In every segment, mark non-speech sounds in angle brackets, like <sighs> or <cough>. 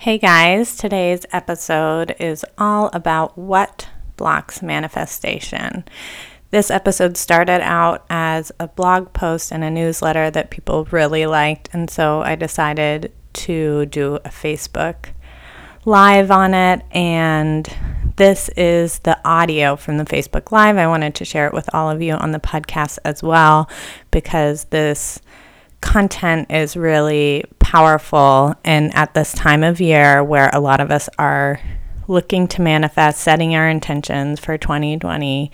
Hey guys, today's episode is all about what blocks manifestation. This episode started out as a blog post and a newsletter that people really liked, and so I decided to do a Facebook live on it. And this is the audio from the Facebook Live. I wanted to share it with all of you on the podcast as well because this content is really powerful and at this time of year where a lot of us are looking to manifest setting our intentions for 2020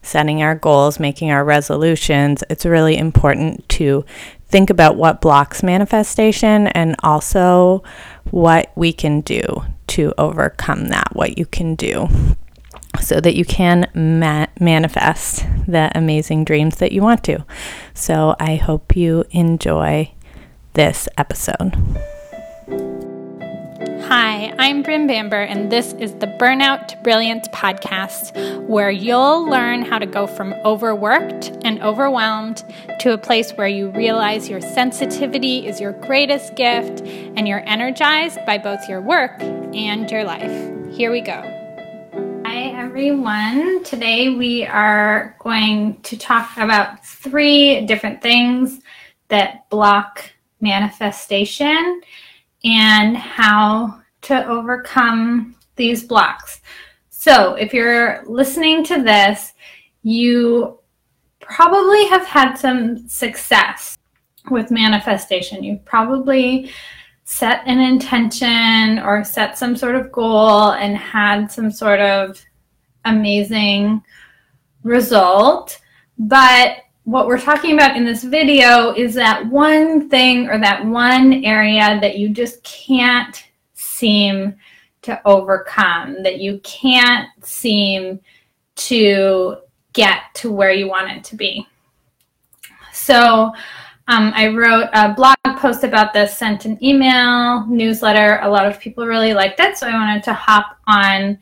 setting our goals making our resolutions it's really important to think about what blocks manifestation and also what we can do to overcome that what you can do so that you can ma- manifest the amazing dreams that you want to. So I hope you enjoy this episode. Hi, I'm Bryn Bamber, and this is the Burnout to Brilliance podcast, where you'll learn how to go from overworked and overwhelmed to a place where you realize your sensitivity is your greatest gift and you're energized by both your work and your life. Here we go. Hi, everyone. Today we are going to talk about three different things that block manifestation and how to overcome these blocks. So, if you're listening to this, you probably have had some success with manifestation. You've probably set an intention or set some sort of goal and had some sort of amazing result. But what we're talking about in this video is that one thing or that one area that you just can't seem to overcome, that you can't seem to get to where you want it to be. So, um, I wrote a blog post about this, sent an email, newsletter. A lot of people really liked it, so I wanted to hop on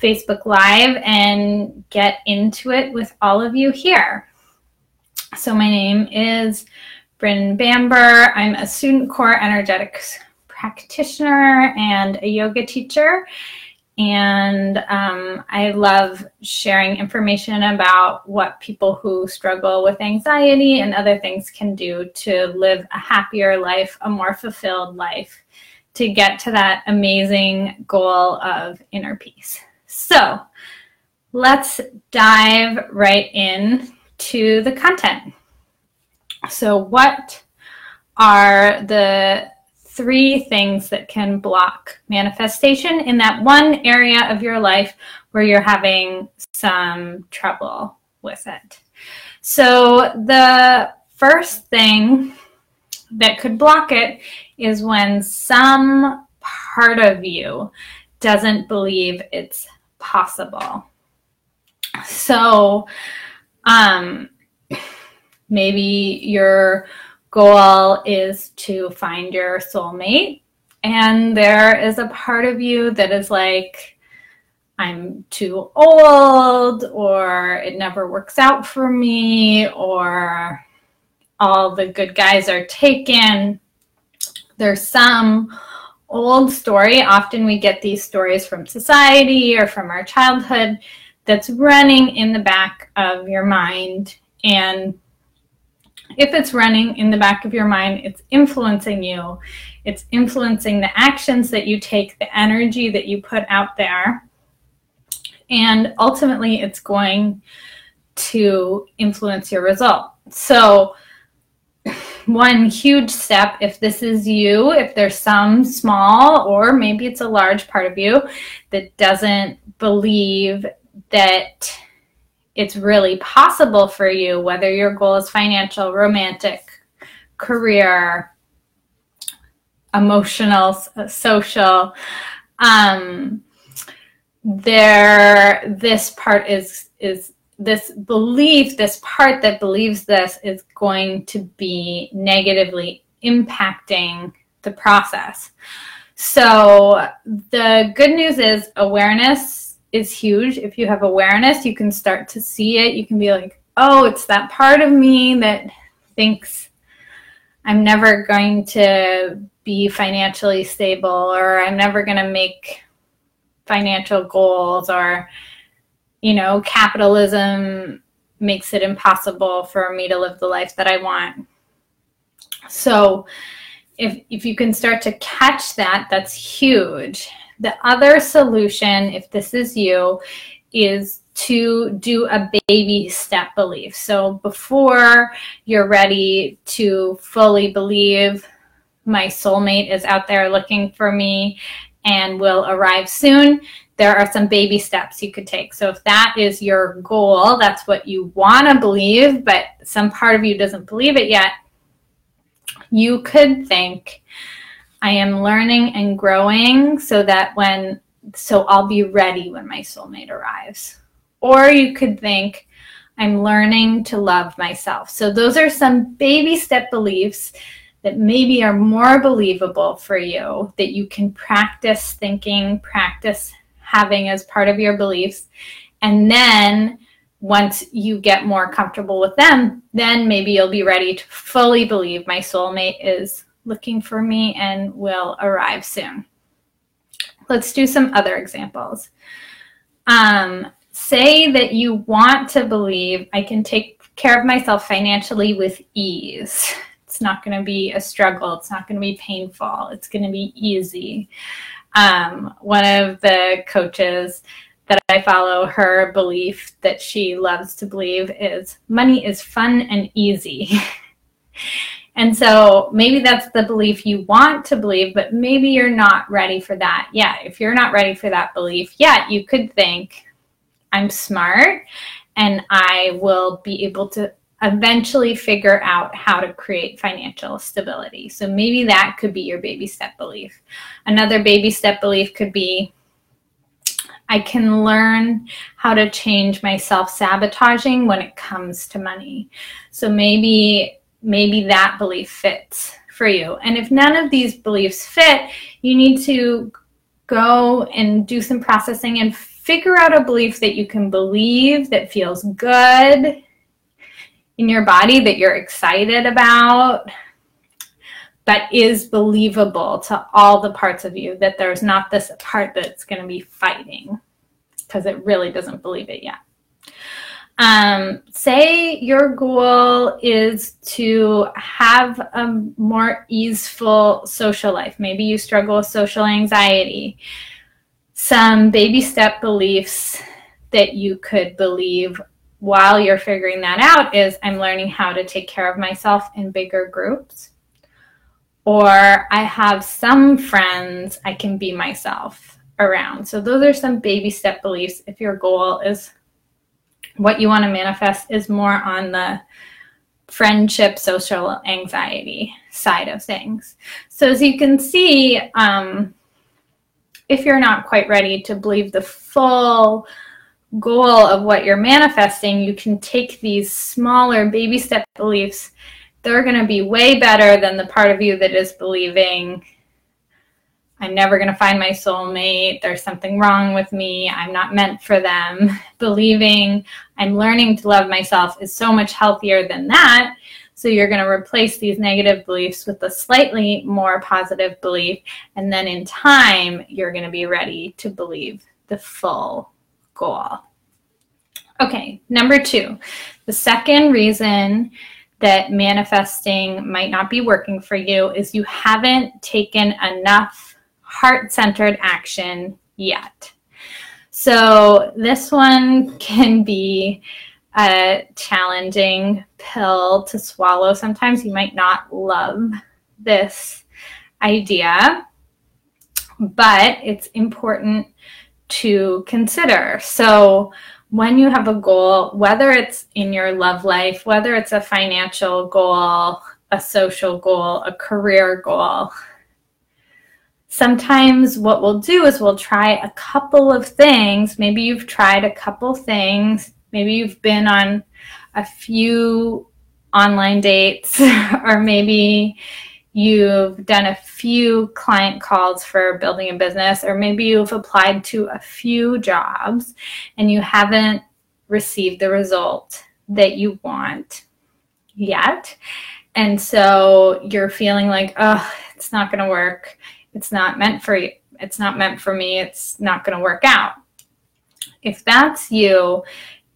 Facebook Live and get into it with all of you here. So, my name is Bryn Bamber. I'm a student core energetics practitioner and a yoga teacher. And um, I love sharing information about what people who struggle with anxiety and other things can do to live a happier life, a more fulfilled life, to get to that amazing goal of inner peace. So let's dive right in to the content. So, what are the three things that can block manifestation in that one area of your life where you're having some trouble with it. So, the first thing that could block it is when some part of you doesn't believe it's possible. So, um, maybe you're goal is to find your soulmate. And there is a part of you that is like, I'm too old, or it never works out for me, or all the good guys are taken. There's some old story. Often we get these stories from society or from our childhood that's running in the back of your mind. And if it's running in the back of your mind, it's influencing you. It's influencing the actions that you take, the energy that you put out there. And ultimately, it's going to influence your result. So, <sighs> one huge step, if this is you, if there's some small or maybe it's a large part of you that doesn't believe that it's really possible for you, whether your goal is financial, romantic, career, emotional, social. Um, there, this part is is this belief, this part that believes this is going to be negatively impacting the process. So the good news is awareness is huge. If you have awareness, you can start to see it. You can be like, oh, it's that part of me that thinks I'm never going to be financially stable or I'm never going to make financial goals or you know capitalism makes it impossible for me to live the life that I want. So if if you can start to catch that that's huge. The other solution if this is you is to do a baby step belief. So before you're ready to fully believe my soulmate is out there looking for me and will arrive soon, there are some baby steps you could take. So if that is your goal, that's what you want to believe, but some part of you doesn't believe it yet, you could think, I am learning and growing so that when, so I'll be ready when my soulmate arrives. Or you could think, I'm learning to love myself. So those are some baby step beliefs that maybe are more believable for you that you can practice thinking, practice having as part of your beliefs. And then once you get more comfortable with them, then maybe you'll be ready to fully believe my soulmate is looking for me and will arrive soon. Let's do some other examples. Um, say that you want to believe I can take care of myself financially with ease. <laughs> It's not going to be a struggle. It's not going to be painful. It's going to be easy. Um, one of the coaches that I follow, her belief that she loves to believe is money is fun and easy. <laughs> and so maybe that's the belief you want to believe, but maybe you're not ready for that yet. If you're not ready for that belief yet, you could think, I'm smart and I will be able to eventually figure out how to create financial stability. So maybe that could be your baby step belief. Another baby step belief could be I can learn how to change my self-sabotaging when it comes to money. So maybe maybe that belief fits for you. And if none of these beliefs fit, you need to go and do some processing and figure out a belief that you can believe that feels good in your body that you're excited about, but is believable to all the parts of you, that there's not this part that's going to be fighting because it really doesn't believe it yet. Um, say your goal is to have a more easeful social life. Maybe you struggle with social anxiety. Some baby step beliefs that you could believe while you're figuring that out is I'm learning how to take care of myself in bigger groups. Or I have some friends I can be myself around. So those are some baby step beliefs if your goal is what you want to manifest is more on the friendship social anxiety side of things. So as you can see, um, if you're not quite ready to believe the full goal of what you're manifesting, you can take these smaller baby step beliefs. They're going to be way better than the part of you that is believing I'm never going to find my soulmate. There's something wrong with me. I'm not meant for them. <laughs> Believing I'm learning to love myself is so much healthier than that. So you're going to replace these negative beliefs with a slightly more positive belief. And then in time, you're going to be ready to believe the full goal. Okay, number two, the second reason that manifesting might not be working for you is you haven't taken enough heart centered action yet. So, this one can be a challenging pill to swallow. Sometimes you might not love this idea, but it's important to consider. So, when you have a goal, whether it's in your love life, whether it's a financial goal, a social goal, a career goal, sometimes what we'll do is we'll try a couple of things. Maybe you've tried a couple things, maybe you've been on a few online dates, <laughs> or maybe you've done a few client calls for building a business, or maybe you've applied to a few jobs and you haven't received the result that you want yet. And so you're feeling like, oh, it's not going to work. It's not meant for you. It's not meant for me. It's not going to work out. If that's you,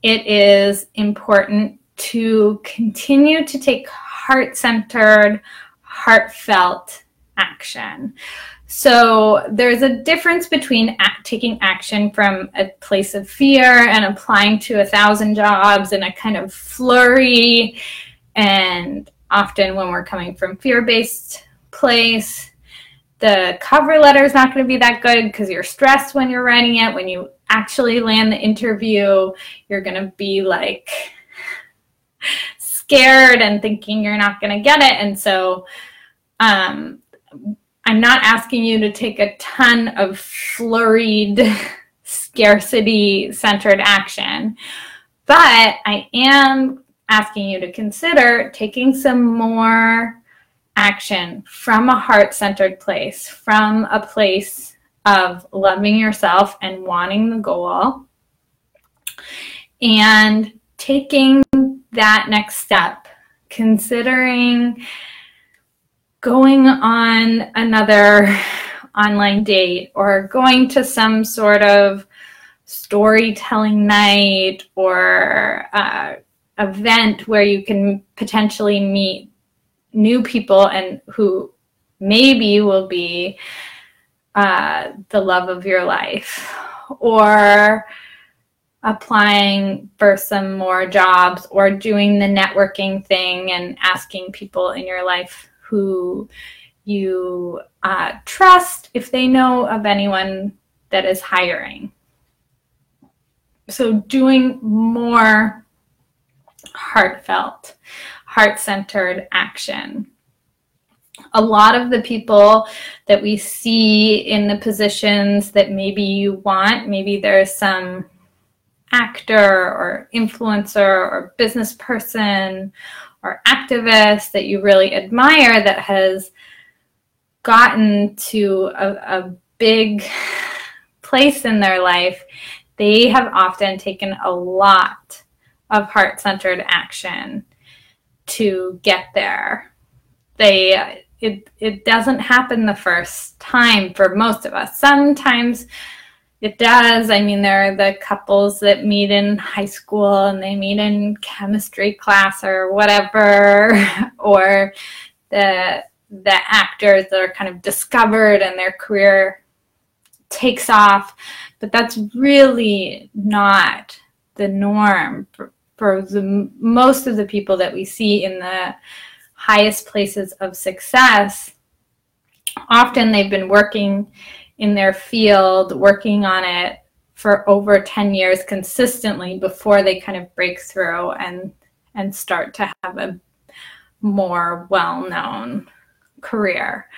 it is important to continue to take heart centered, heartfelt action. So there's a difference between act, taking action from a place of fear and applying to a thousand jobs in a kind of flurry. And often when we're coming from fear based place, the cover letter is not going to be that good because you're stressed when you're writing it. When you actually land the interview, you're going to be like scared and thinking you're not going to get it. And so, um, I'm not asking you to take a ton of flurried, scarcity centered action, but I am asking you to consider taking some more action from a heart centered place, from a place of loving yourself and wanting the goal, and taking that next step, considering going on another online date or going to some sort of storytelling night or uh, event where you can potentially meet new people and who maybe will be uh, the love of your life or applying for some more jobs or doing the networking thing and asking people in your life who you uh, trust if they know of anyone that is hiring. So, doing more heartfelt, heart centered action. A lot of the people that we see in the positions that maybe you want, maybe there's some actor or influencer or business person or activist that you really admire that has gotten to a, a big place in their life, they have often taken a lot of heart centered action to get there. They it it doesn't happen the first time for most of us. Sometimes it does. I mean, there are the couples that meet in high school and they meet in chemistry class or whatever, <laughs> or the the actors that are kind of discovered and their career takes off. But that's really not the norm for, for the most of the people that we see in the highest places of success. Often they've been working in their field working on it for over 10 years consistently before they kind of break through and and start to have a more well-known career.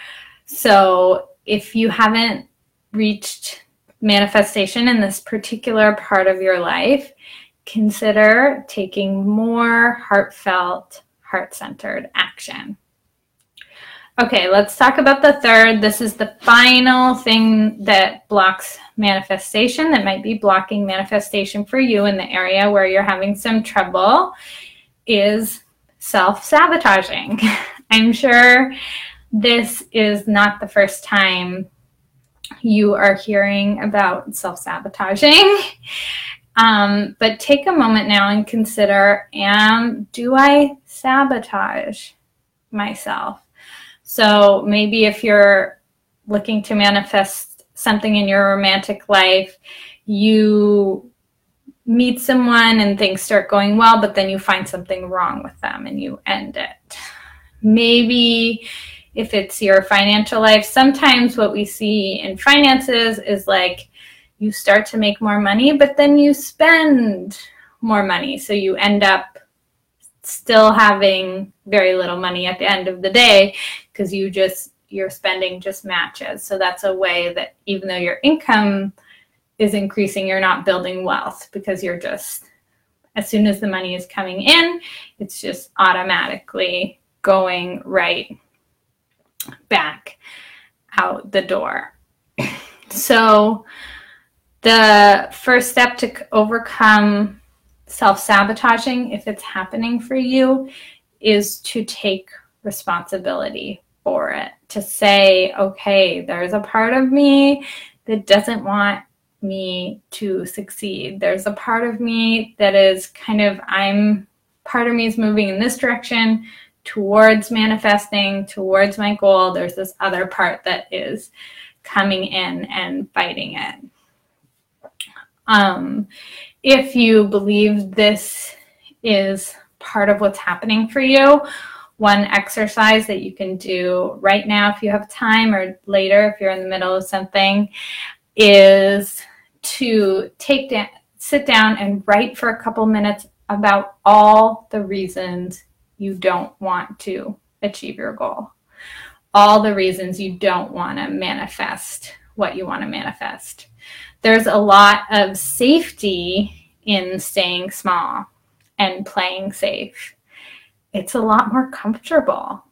So if you haven't reached manifestation in this particular part of your life, consider taking more heartfelt, heart-centered action. Okay, let's talk about the third. This is the final thing that blocks manifestation, that might be blocking manifestation for you in the area where you're having some trouble, is self sabotaging. <laughs> I'm sure this is not the first time you are hearing about self sabotaging. <laughs> Um, but take a moment now and consider am do I sabotage myself? So maybe if you're looking to manifest something in your romantic life, you meet someone and things start going well, but then you find something wrong with them and you end it. Maybe if it's your financial life, sometimes what we see in finances is like you start to make more money, but then you spend more money. So you end up still having very little money at the end of the day because you just your spending just matches. So that's a way that even though your income is increasing, you're not building wealth because you're just as soon as the money is coming in, it's just automatically going right back out the door. <coughs> So the first step to overcome self sabotaging, if it's happening for you, is to take responsibility for it, to say, okay, there's a part of me that doesn't want me to succeed. There's a part of me that is kind of, I'm, part of me is moving in this direction towards manifesting, towards my goal. There's this other part that is coming in and fighting it. Um, if you believe this is part of what's happening for you, one exercise that you can do right now if you have time or later if you're in the middle of something is to take down sit down and write for a couple minutes about all the reasons you don't want to achieve your goal. All the reasons you don't want to manifest what you want to manifest there's a lot of safety in staying small and playing safe. It's a lot more comfortable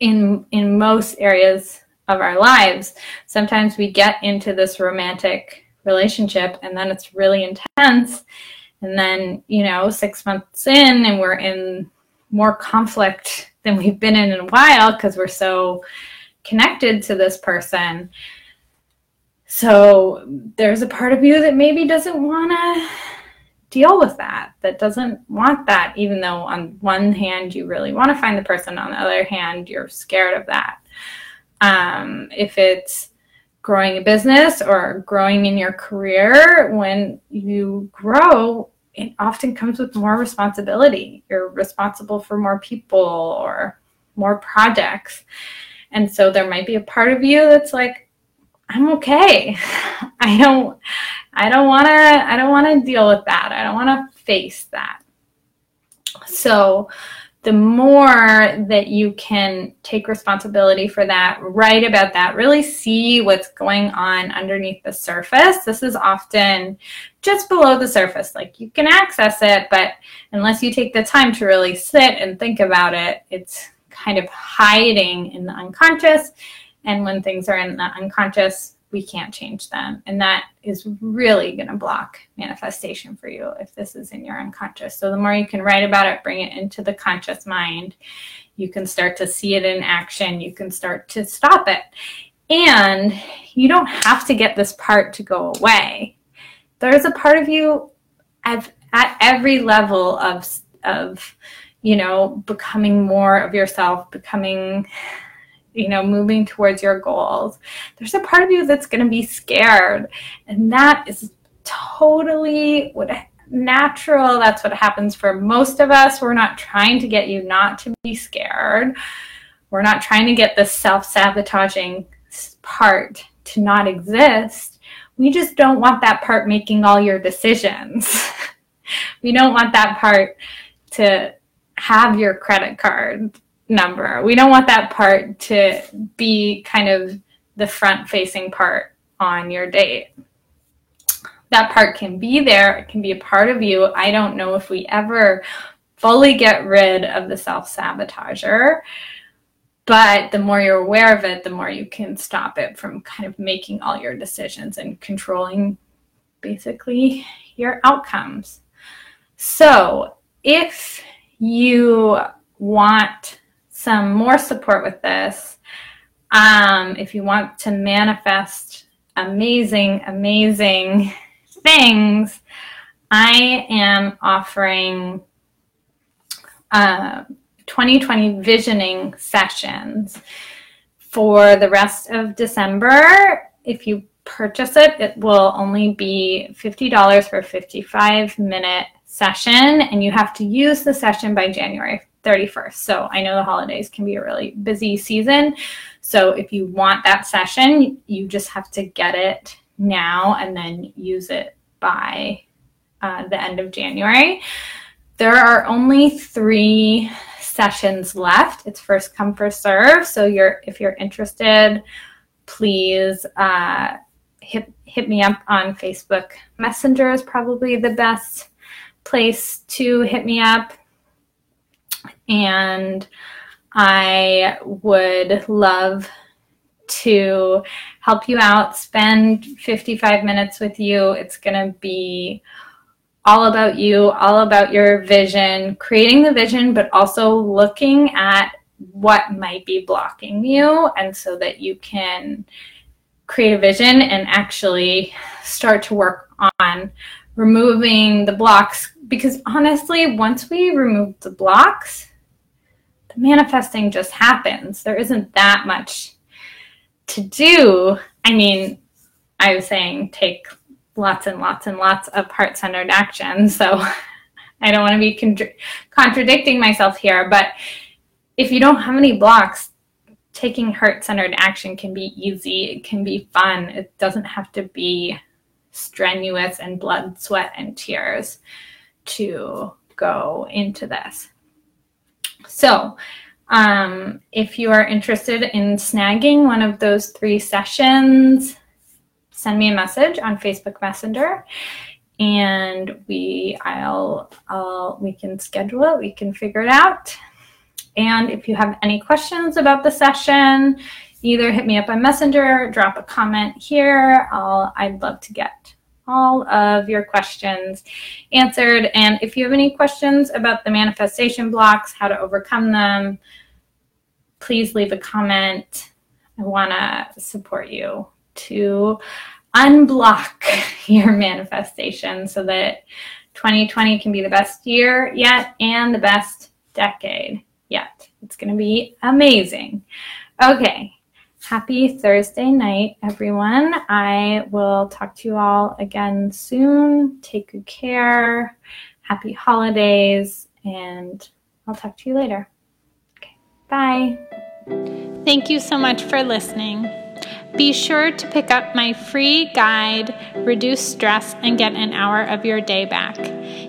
in in most areas of our lives. Sometimes we get into this romantic relationship and then it's really intense. And then you know 6 months in and we're in more conflict than we've been in in a while because we're so connected to this person so there's a part of you that maybe doesn't want to deal with that, that doesn't want that, even though on one hand you really want to find the person, on the other hand, you're scared of that. Um, if it's growing a business or growing in your career, when you grow, it often comes with more responsibility. You're responsible for more people or more projects. And so there might be a part of you that's like, I'm okay. <laughs> I don't I don't want to I don't want to deal with that. I don't want to face that. So the more that you can take responsibility for that, write about that, really see what's going on underneath the surface. This is often just below the surface. Like you can access it, but unless you take the time to really sit and think about it, it's kind of hiding in the unconscious. And when things are in the unconscious, we can't change them. And that is really going to block manifestation for you if this is in your unconscious. So the more you can write about it, bring it into the conscious mind, you can start to see it in action. You can start to stop it. And you don't have to get this part to go away. There's a part of you at, at every level of, of, you know, becoming more of yourself, becoming you know, moving towards your goals, there's a part of you that's going to be scared. And that is totally what natural. That's what happens for most of us. We're not trying to get you not to be scared. We're not trying to get the self sabotaging part to not exist. We just don't want that part making all your decisions. <laughs> we don't want that part to have your credit card number. We don't want that part to be kind of the front facing part on your date. That part can be there, it can be a part of you. I don't know if we ever fully get rid of the self sabotager, but the more you're aware of it, the more you can stop it from kind of making all your decisions and controlling basically your outcomes. So, if you want some more support with this, um, if you want to manifest amazing, amazing things, I am offering uh, 2020 visioning sessions for the rest of December. If you purchase it, it will only be $50 for a 55 minute session, and you have to use the session by January 31st. So I know the holidays can be a really busy season. So if you want that session, you just have to get it now and then use it by uh, the end of January. There are only three sessions left. It's first come first serve. So you're if you're interested, please uh, hit hit me up on Facebook Messenger is probably the best place to hit me up and I would love to help you out, spend 55 minutes with you. It's going to be all about you, all about your vision, creating the vision, but also looking at what might be blocking you and so that you can create a vision and actually start to work on removing the blocks because honestly once we remove the blocks manifesting just happens there isn't that much to do i mean i was saying take lots and lots and lots of heart-centered action so <laughs> i don't want to be con- contradicting myself here but if you don't have any blocks, taking heart centered action can be easy, it can be fun. It doesn't have to be strenuous and blood, sweat, and tears to go into this. So, um, if you are interested in snagging one of those three sessions, send me a message on Facebook Messenger and we I'll, I'll we can schedule it, we can figure it out. And if you have any questions about the session, either hit me up on Messenger, drop a comment here. I'll, I'd love to get all of your questions answered. And if you have any questions about the manifestation blocks, how to overcome them, please leave a comment. I want to support you to unblock <laughs> your manifestation so that 2020 can be the best year yet and the best decade yet. It's going to be amazing. Okay. Happy Thursday night, everyone. I will talk to you all again soon. Take good care. Happy holidays. And I'll talk to you later. Okay. Bye. Thank you so much for listening. Be sure to pick up my free guide, Reduce Stress and Get an Hour of Your Day Back.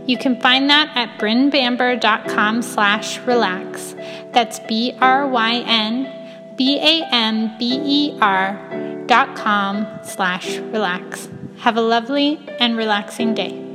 You can find that at brynbamber.com slash relax. That's B-R-Y-N-B-A-M-B-E-R dot com slash relax. Have a lovely and relaxing day.